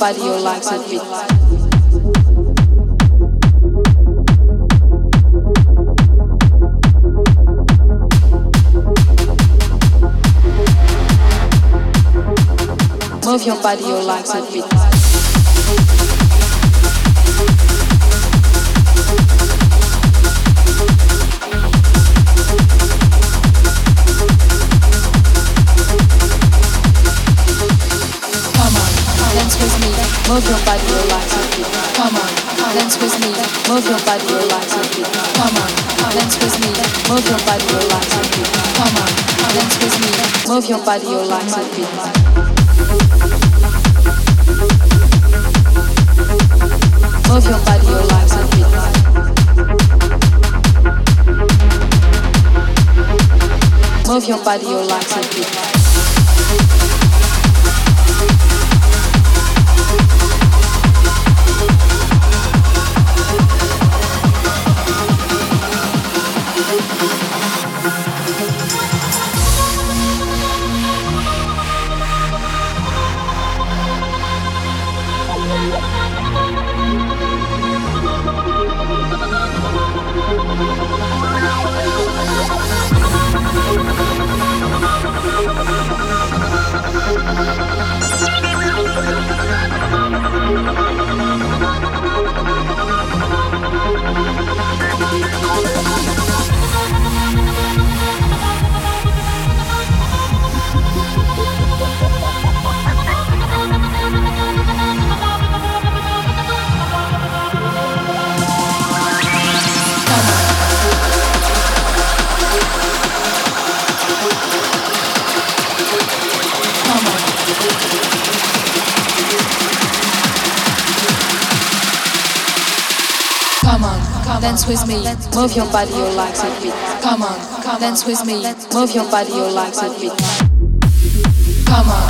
Your body, your legs and feet. Move your body, your legs and feet. Move your body, relax and beat. Come on, dance with me. Move your body, relax and beat. Come on, dance with me. Move your body, relax and beat. Move your body, relax and beat. Move your body, relax and beat. All dance with me, move your body, your legs and feet. Come on, dance with me, move your body, your legs and feet. Come on.